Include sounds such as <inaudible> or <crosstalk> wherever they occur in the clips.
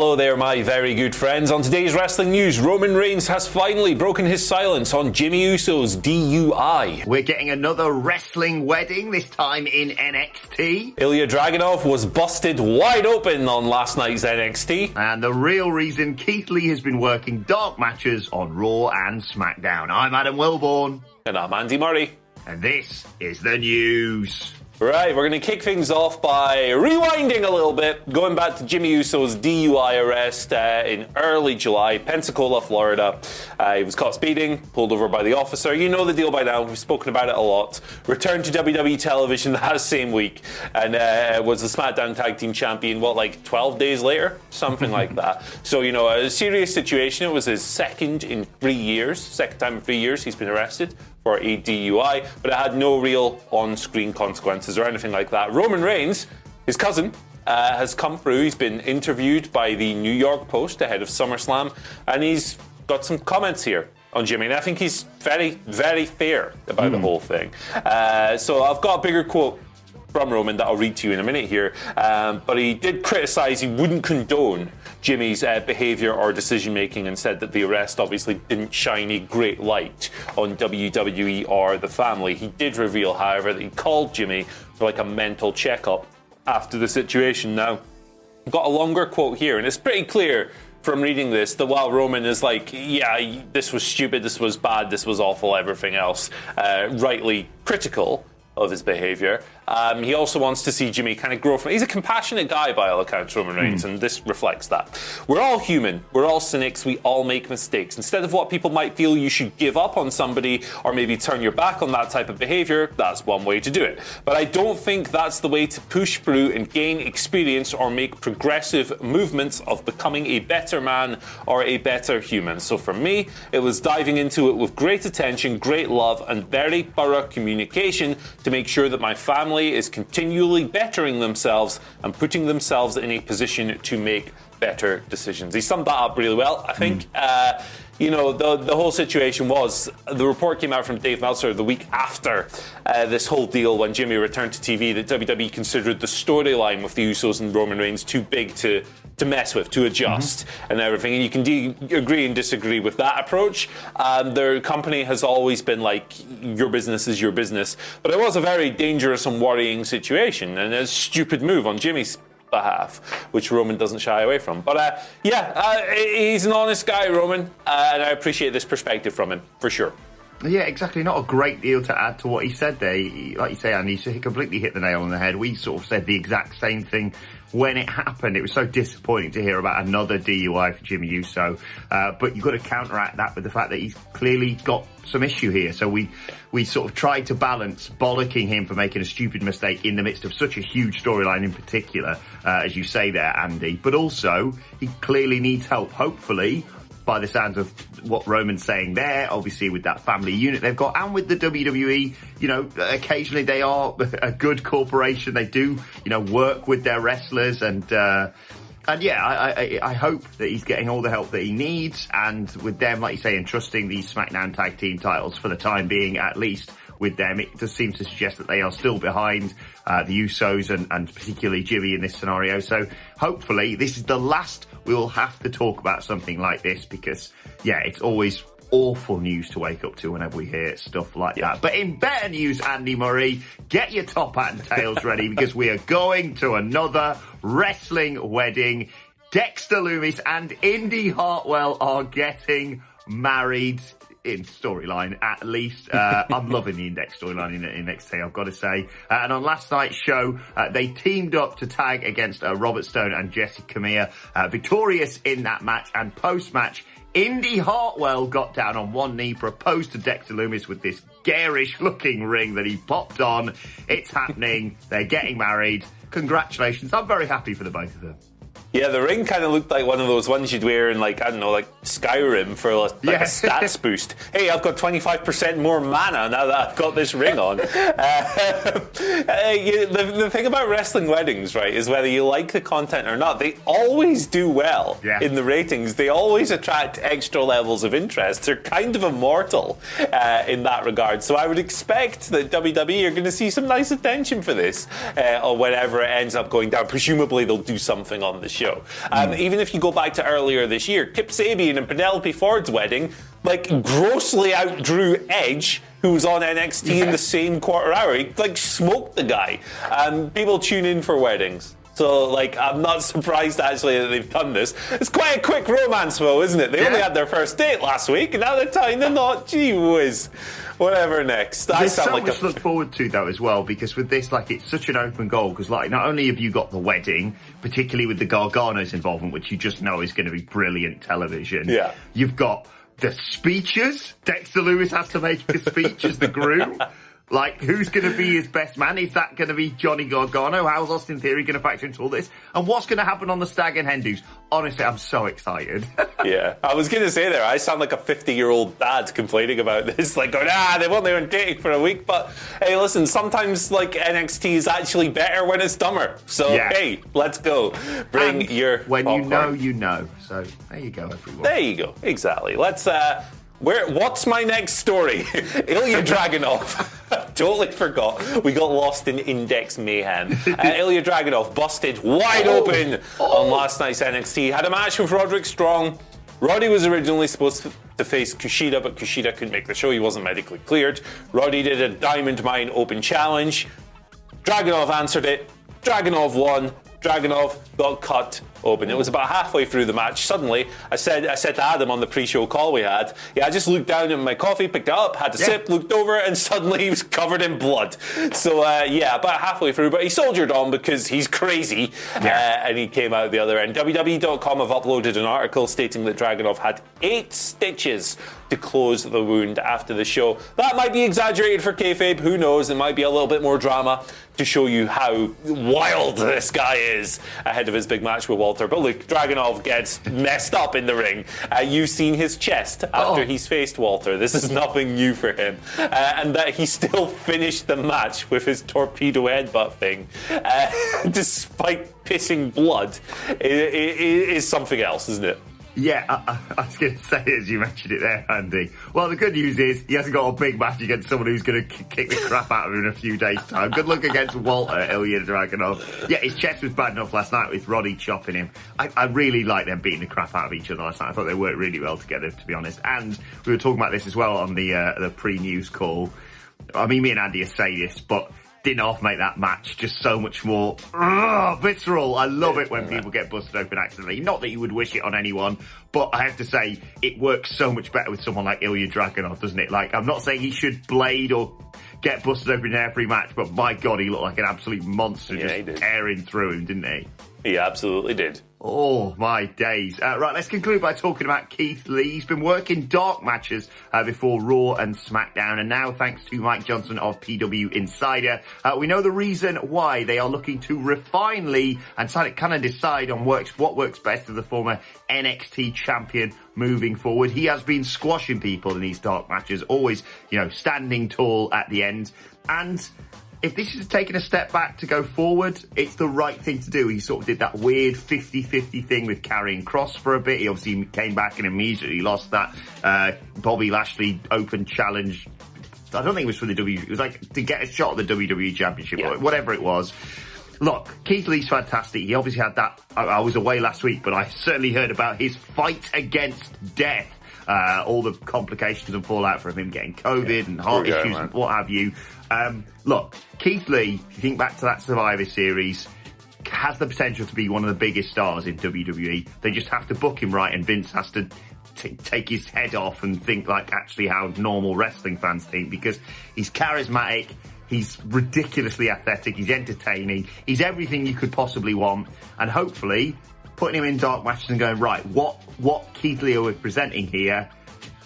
Hello there, my very good friends. On today's wrestling news, Roman Reigns has finally broken his silence on Jimmy Uso's DUI. We're getting another wrestling wedding, this time in NXT. Ilya Dragunov was busted wide open on last night's NXT. And the real reason Keith Lee has been working dark matches on Raw and SmackDown. I'm Adam Wilborn. And I'm Andy Murray. And this is the news. Right, we're going to kick things off by rewinding a little bit, going back to Jimmy Uso's DUI arrest uh, in early July, Pensacola, Florida. Uh, he was caught speeding, pulled over by the officer. You know the deal by now, we've spoken about it a lot. Returned to WWE television <laughs> that same week and uh, was the SmackDown Tag Team Champion, what, like 12 days later? Something like <laughs> that. So, you know, a serious situation. It was his second in three years, second time in three years he's been arrested for a DUI, but it had no real on screen consequences or anything like that. Roman Reigns, his cousin, uh, has come through. He's been interviewed by the New York Post ahead of SummerSlam, and he's got some comments here on Jimmy. And I think he's very, very fair about mm. the whole thing. Uh, so I've got a bigger quote from Roman that I'll read to you in a minute here. Um, but he did criticise, he wouldn't condone Jimmy's uh, behaviour or decision making and said that the arrest obviously didn't shine a great light on WWE or the family. He did reveal, however, that he called Jimmy for like a mental checkup after the situation. Now, got a longer quote here, and it's pretty clear from reading this that while Roman is like, yeah, this was stupid, this was bad, this was awful, everything else, uh, rightly critical of his behaviour. Um, he also wants to see Jimmy kind of grow from. He's a compassionate guy by all accounts, Roman Reigns, mm. and this reflects that. We're all human. We're all cynics. We all make mistakes. Instead of what people might feel you should give up on somebody or maybe turn your back on that type of behaviour, that's one way to do it. But I don't think that's the way to push through and gain experience or make progressive movements of becoming a better man or a better human. So for me, it was diving into it with great attention, great love, and very thorough communication to make sure that my family is continually bettering themselves and putting themselves in a position to make better decisions. He summed that up really well, I think. Mm. Uh, you know, the, the whole situation was the report came out from Dave Meltzer the week after uh, this whole deal when Jimmy returned to TV that WWE considered the storyline with the Usos and Roman Reigns too big to to mess with, to adjust, mm-hmm. and everything. And you can de- agree and disagree with that approach. Um, their company has always been like, your business is your business. But it was a very dangerous and worrying situation, and a stupid move on Jimmy's behalf, which Roman doesn't shy away from. But uh, yeah, uh, he's an honest guy, Roman, uh, and I appreciate this perspective from him for sure. Yeah, exactly. Not a great deal to add to what he said there. He, like you say, Andy, he completely hit the nail on the head. We sort of said the exact same thing when it happened. It was so disappointing to hear about another DUI for Jimmy Uso. Uh, but you've got to counteract that with the fact that he's clearly got some issue here. So we we sort of tried to balance bollocking him for making a stupid mistake in the midst of such a huge storyline in particular, uh, as you say there, Andy. But also, he clearly needs help. Hopefully, by the sounds of what Roman's saying there, obviously with that family unit they've got, and with the WWE, you know, occasionally they are <laughs> a good corporation. They do, you know, work with their wrestlers and. Uh, and yeah, I, I, I, hope that he's getting all the help that he needs, and with them, like you say, entrusting these SmackDown Tag Team titles for the time being, at least with them, it does seem to suggest that they are still behind uh, the Usos and, and particularly Jimmy in this scenario. So hopefully, this is the last we will have to talk about something like this because, yeah, it's always awful news to wake up to whenever we hear stuff like that. But in better news, Andy Murray, get your top hat and tails ready <laughs> because we are going to another wrestling wedding. Dexter Lumis and Indi Hartwell are getting married in storyline at least. Uh, I'm <laughs> loving the Index storyline in, in NXT, I've got to say. Uh, and on last night's show, uh, they teamed up to tag against uh, Robert Stone and Jessi Kamea, uh, victorious in that match. And post match, Indi Hartwell got down on one knee, proposed to Dexter Lumis with this garish looking ring that he popped on. It's happening. They're getting married. Congratulations. I'm very happy for the both of them. Yeah, the ring kind of looked like one of those ones you'd wear in, like, I don't know, like Skyrim for like, yeah. a stats <laughs> boost. Hey, I've got 25% more mana now that I've got this ring on. <laughs> <laughs> Uh, you, the, the thing about wrestling weddings, right, is whether you like the content or not, they always do well yeah. in the ratings. They always attract extra levels of interest. They're kind of immortal uh, in that regard. So I would expect that WWE are going to see some nice attention for this uh, or whenever it ends up going down. Presumably they'll do something on the show show. Um, mm. Even if you go back to earlier this year, Kip Sabian and Penelope Ford's wedding, like, grossly outdrew Edge who was on NXT yeah. in the <laughs> same quarter hour. He like smoked the guy. Um, people tune in for weddings. So, like, I'm not <laughs> surprised actually that they've done this. It's quite a quick romance, though, isn't it? They yeah. only had their first date last week, and now they're tying the knot. Gee whiz. Whatever next. I There's so like much to look forward to, though, as well, because with this, like, it's such an open goal. Because, like, not only have you got the wedding, particularly with the Gargano's involvement, which you just know is going to be brilliant television. Yeah. You've got the speeches. Dexter Lumis has to make a speech as the groom. <laughs> Like, who's going to be his best man? Is that going to be Johnny Gargano? How's Austin Theory going to factor into all this? And what's going to happen on the Stag and Hendus? Honestly, I'm so excited. <laughs> yeah, I was going to say there, I sound like a 50 year old dad complaining about this, <laughs> like going, ah, they've only been dating for a week. But hey, listen, sometimes like NXT is actually better when it's dumber. So yeah. hey, let's go. Bring and your when popcorn. you know, you know. So there you go, everyone. There you go. Exactly. Let's uh, where? What's my next story? <laughs> Ilya Dragunov. Totally forgot. We got lost in Index mayhem. <laughs> Uh, Ilya Dragunov busted wide oh. open oh. on last night's NXT. Had a match with Roderick Strong. Roddy was originally supposed to face Kushida, but Kushida couldn't make the show. He wasn't medically cleared. Roddy did a Diamond Mine Open challenge. Dragunov answered it. Dragunov won. Dragunov got cut open. It was about halfway through the match. Suddenly, I said, I said to Adam on the pre-show call we had, yeah, I just looked down at my coffee, picked it up, had a yeah. sip, looked over, and <laughs> suddenly he was covered in blood. So uh, yeah, about halfway through, but he soldiered on because he's crazy, yeah. uh, and he came out the other end. WWE.com have uploaded an article stating that Dragunov had eight stitches to close the wound after the show. That might be exaggerated for kayfabe. Who knows? It might be a little bit more drama to show you how wild this guy is ahead of his big match with Walter. But look, Dragunov gets messed up in the ring. Uh, you've seen his chest after oh. he's faced Walter. This is <laughs> nothing new for him. Uh, and that he still finished the match with his torpedo headbutt thing, uh, <laughs> despite pissing blood, is something else, isn't it? Yeah, I, I, was going <laughs> to say, as you mentioned it there, Andy. Well, the good news is he hasn't got a big match against someone who's going to kick the crap out of him in a few days' time. Good luck against <laughs> Walter Ilya Dragunov. Yeah, his chest was bad enough last night with Roddy chopping him. I, I really like them beating the crap out of each other last night. I thought they worked really well together, to be honest. And we were talking about this as well on the uh, the pre-news call. I mean, me and Andy are say this, but Dinov make that match just so much more uh, visceral. I love it when people get busted open accidentally. Not that you would wish it on anyone, but I have to say it works so much better with someone like Ilya Dragunov, doesn't it? Like I'm not saying he should blade or get busted open in every match, but my god, he looked like an absolute monster yeah, just tearing through him, didn't he? He absolutely did. Oh my days! Uh, right, let's conclude by talking about Keith Lee. He's been working dark matches uh, before Raw and SmackDown, and now thanks to Mike Johnson of PW Insider, uh, we know the reason why they are looking to refine Lee and kind of decide on works what works best for the former NXT champion moving forward. He has been squashing people in these dark matches, always you know standing tall at the end, and if this is taking a step back to go forward, it's the right thing to do. He sort of did that weird 50-50 thing with Karrion Kross for a bit. He obviously came back and immediately lost that uh, Bobby Lashley Open Challenge. I don't think it was for the WWE. It was like to get a shot at the WWE Championship, yeah. whatever it was. Look, Keith Lee's fantastic. He obviously had that. I, I was away last week, but I certainly heard about his fight against death. Uh, all the complications and fallout from him getting COVID yeah. and heart issues and what have you. Um, look, Keith Lee, if you think back to that Survivor Series, has the potential to be one of the biggest stars in WWE. They just have to book him right, and Vince has to t- take his head off and think like actually how normal wrestling fans think because he's charismatic. He's ridiculously athletic. He's entertaining. He's everything you could possibly want. And hopefully, putting him in dark matches and going right, what what Keith Lee are presenting here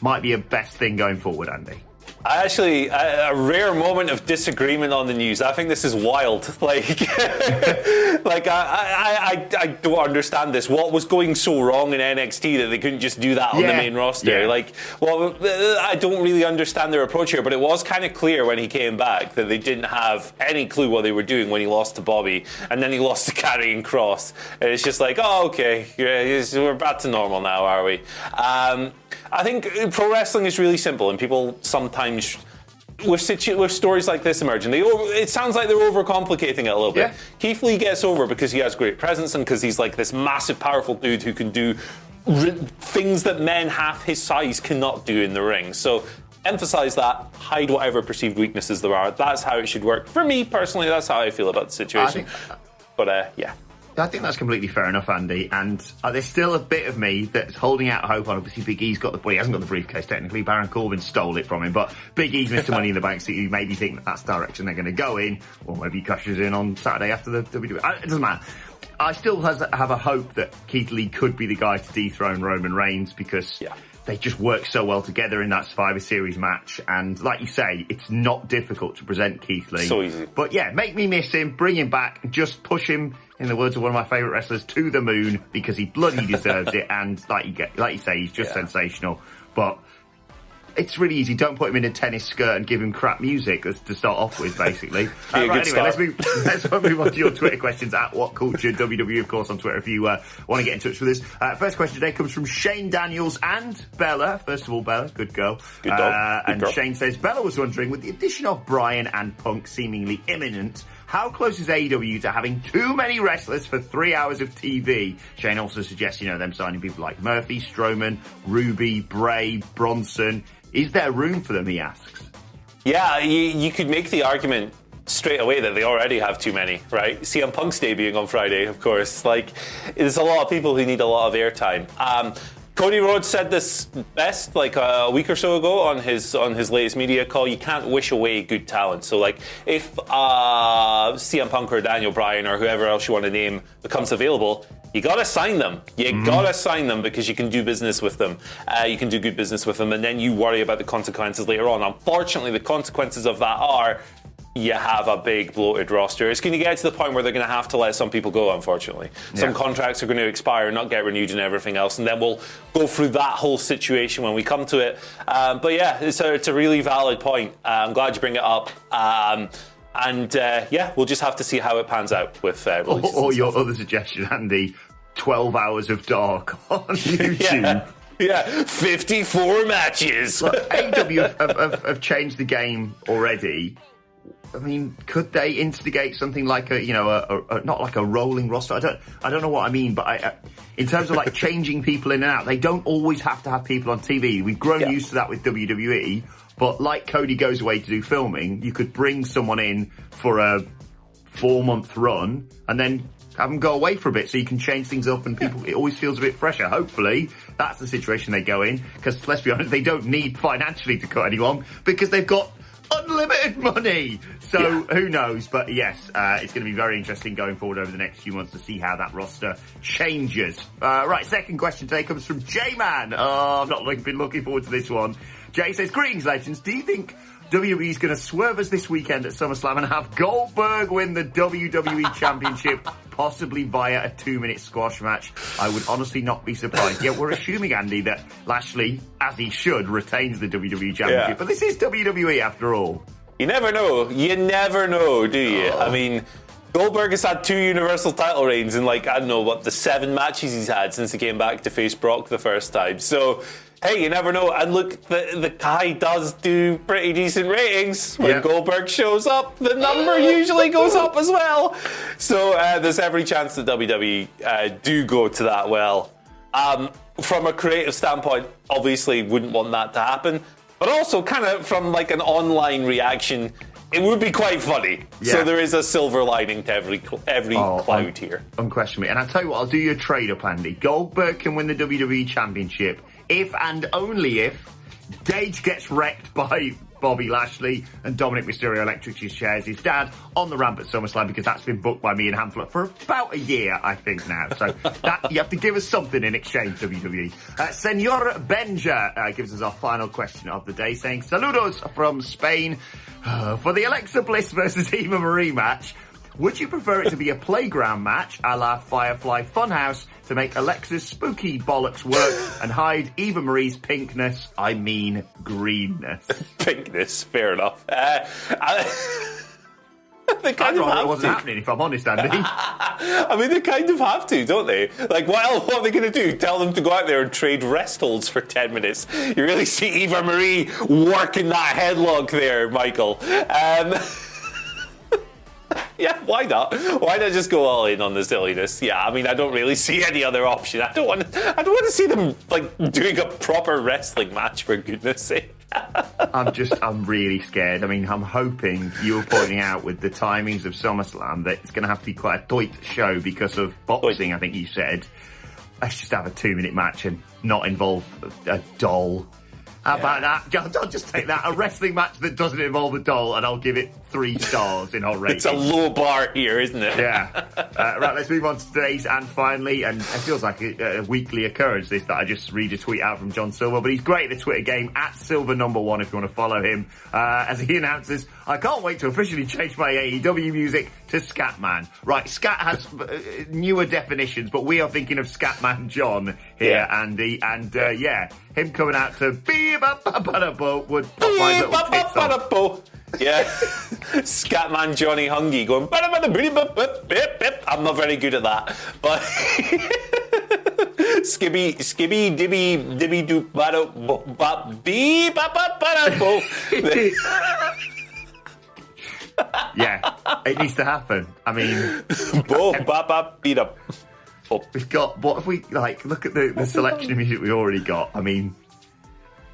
might be a best thing going forward, Andy. I actually, a, a, rare moment of disagreement on the news. I think this is wild. <laughs> Like, <laughs> like I, I, I, I, don't understand this. What was going so wrong in NXT that they couldn't just do that on yeah. the main roster? Yeah. Like, well, I don't really understand their approach here, but it was kind of clear when he came back that they didn't have any clue what they were doing when he lost to Bobby, and then he lost to Karrion Kross. And it's just like, oh, okay, yeah, we're back to normal now, are we? Um, I think pro wrestling is really simple, and people sometimes with, situ- with stories like this emerging, they over- it sounds like they're overcomplicating it a little bit. Yeah. Keith Lee gets over because he has great presence and because he's like this massive, powerful dude who can do r- things that men half his size cannot do in the ring. So emphasize that, hide whatever perceived weaknesses there are. That's how it should work. For me personally, that's how I feel about the situation. think- but uh, yeah. I think that's completely fair enough, Andy. And uh, there's still a bit of me that's holding out hope on. Obviously, Big E's got the. Well, he hasn't got the briefcase technically. Baron Corbin stole it from him, but Big E's Mr. Money in the Bank, so you maybe think that that's direction they're going to go in, or maybe he cashes in on Saturday after the WWE. It doesn't matter. I still has, have a hope that Keith Lee could be the guy to dethrone Roman Reigns because Yeah. They just work so well together in that Survivor Series match. And like you say, it's not difficult to present Keith Lee. So easy. But yeah, make me miss him, bring him back, just push him, in the words of one of my favourite wrestlers, to the moon because he bloody deserves it. <laughs> And like you get, like you say, he's just Yeah. sensational. But it's really easy. Don't put him in a tennis skirt and give him crap music to start off with, basically. <laughs> Uh, right, anyway, let's move, <laughs> let's move on to your Twitter questions at What Culture WWE, of course, on Twitter if you uh, want to get in touch with us. Uh, first question today comes from Shane Daniels and Bella. First of all, Bella, good girl. Good dog. Uh, Good and girl. Shane says Bella was wondering, with the addition of Bryan and Punk seemingly imminent, how close is AEW to having too many wrestlers for three hours of TV? Shane also suggests, you know, them signing people like Murphy, Strowman, Ruby, Bray, Bronson. Is there room for them? He asks. Yeah, you, you could make the argument straight away that they already have too many, right? CM Punk's debuting on Friday, of course. Like, there's a lot of people who need a lot of airtime. Um, Cody Rhodes said this best like a week or so ago on his on his latest media call. You can't wish away good talent. So like if uh, CM Punk or Daniel Bryan or whoever else you want to name becomes available, you gotta sign them. You gotta sign them because you can do business with them. Uh, you can do good business with them, and then you worry about the consequences later on. Unfortunately, the consequences of that are you have a big bloated roster. It's going to get to the point where they're going to have to let some people go, unfortunately. Some contracts are going to expire, and not get renewed, and everything else. And then we'll go through that whole situation when we come to it. Um, but yeah, it's a, it's a really valid point. Uh, I'm glad you bring it up. Um, and uh, yeah, we'll just have to see how it pans out with uh, Or, or your stuff. other suggestion, Andy, 12 hours of dark <laughs> on <laughs> YouTube. Yeah. <laughs> Yeah, 54 matches. Look, AEW have, have, have changed the game already. I mean, could they instigate something like a, you know, a, a, a- not like a rolling roster? I don't, I don't know what I mean, but I, uh, in terms of like changing people in and out, they don't always have to have people on TV. We've grown Yeah. used to that with WWE, but like Cody goes away to do filming, you could bring someone in for a four month run and then have them go away for a bit so you can change things up and people it always feels a bit fresher. Hopefully that's the situation they go in because let's be honest they don't need financially to cut anyone because they've got unlimited money. So Yeah. who knows? But yes uh, it's going to be very interesting going forward over the next few months to see how that roster changes. Uh, right second question today comes from j-man. Oh i've not been looking forward to this one jay says greetings legends do you think WWE is going to swerve us this weekend at SummerSlam and have Goldberg win the WWE Championship, possibly via a two-minute squash match. I would honestly not be surprised. Yeah, we're assuming, Andy, that Lashley, as he should, retains the WWE Championship. Yeah. But this is WWE after all. You never know. You never know, do you? Oh. I mean, Goldberg has had two Universal title reigns in like I don't know what the seven matches he's had since he came back to face Brock the first time. So. Hey, you never know. And look, the the guy does do pretty decent ratings. When Yeah. Goldberg shows up, the number usually goes up as well. So uh, there's every chance that WWE uh, do go to that well. Um, from a creative standpoint, obviously wouldn't want that to happen. But also, kind of from like an online reaction, it would be quite funny. Yeah. So there is a silver lining to every every Oh, cloud un- here. Unquestionably. And I'll tell you what, I'll do your trade up, Andy. Goldberg can win the WWE Championship if and only if Gage gets wrecked <laughs> by Bobby Lashley and Dominic Mysterio electrically shares his dad on the ramp at SummerSlam because that's been booked by me and Hamlet for about a year, I think now. So <laughs> that you have to give us something in exchange, WWE. Uh, Senor Benja uh, gives us our final question of the day, saying, Saludos from Spain. Uh, for the Alexa Bliss versus Eva Marie match, would you prefer it to be a playground match a la Firefly Funhouse to make Alexa's spooky bollocks work and hide Eva Marie's pinkness, I mean greenness? <laughs> Pinkness, fair enough. Uh, I- <laughs> they kind I'd of have it wasn't to. happening if I'm honest, Andy. <laughs> I mean, they kind of have to, don't they? Like, what else? What are they going to do? Tell them to go out there and trade rest holds for ten minutes? You really see Eva Marie working that headlock there, Michael. Um, <laughs> yeah, why not? Why not just go all in on the silliness? Yeah, I mean, I don't really see any other option. I don't want. I don't want to see them like doing a proper wrestling match for goodness sake. <laughs> I'm just, I'm really scared. I mean, I'm hoping you were pointing out with the timings of SummerSlam that it's going to have to be quite a tight show because of boxing. I think you said. Let's just have a two minute match and not involve a doll. How about that? I'll, I'll just take that. A wrestling match that doesn't involve a doll, and I'll give it three stars in our rating. It's a low bar here, isn't it? Yeah. <laughs> Uh, right, let's move on to today's and finally, and it feels like a, a weekly occurrence this that I just read a tweet out from John Silver, but he's great at the Twitter game at Silver number one if you want to follow him. Uh, as he announces, I can't wait to officially change my AEW music to Scatman. Right, Scat has uh, newer definitions, but we are thinking of Scatman John here, Yeah. Andy, and uh, yeah, him coming out to be would pop my little tits off. Yeah, Scatman Johnny Hungee going. I'm not very good at that, but skibby, skibby, dibby, dibby, doo, ba-da, bo, ba, bee, ba, ba, ba-da, bo. Yeah, it needs to happen. I mean, Bo, ba, ba, beat up. Oh, We've got what have we like look at the, the selection of music we already got. I mean,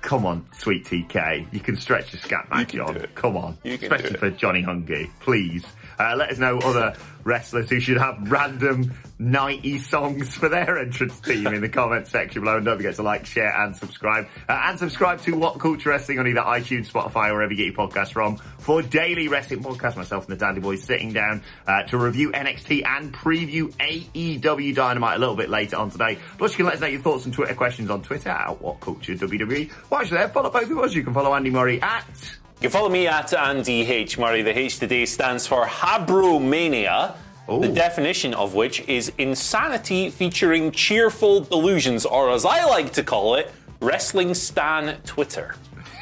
come on, sweet TK, you can stretch the scat You match can on. do it. Come on, You can do especially it. for Johnny Hungee, please. Uh, let us know other wrestlers who should have random 90 songs for their entrance theme in the comment section below. And don't forget to like, share, and subscribe. Uh, and subscribe to What Culture Wrestling on either iTunes, Spotify, or wherever you get your podcast from for daily wrestling podcast. Myself and the Dandy Boys sitting down uh, to review NXT and preview AEW Dynamite a little bit later on today. Plus, you can let us know your thoughts and Twitter questions on Twitter at What Culture WWE. While you're there, follow both of us. You can follow Andy Murray at You can follow me at Andy H. Murray. The H today stands for Habromania. The definition of which is insanity featuring cheerful delusions, or as I like to call it, wrestling stan Twitter.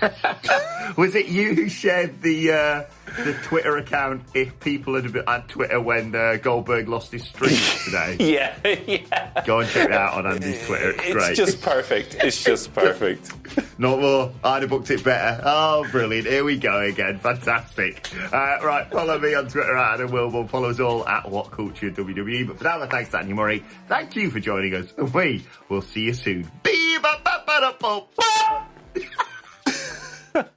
<laughs> Was it you who shared the uh, the Twitter account if people had been on Twitter when uh, Goldberg lost his streak today? <laughs> Yeah, yeah. Go and check it out on Andy's Twitter. It's, It's great. just perfect. It's just <laughs> perfect. Not more. I'd have booked it better. Oh, brilliant. Here we go again. Fantastic. Uh, right, follow me on Twitter at Adam Wilborn. Follow us all at What Culture WWE. But for now, thanks to Andy Murray. Thank you for joining us. And we will see you soon. Be <laughs>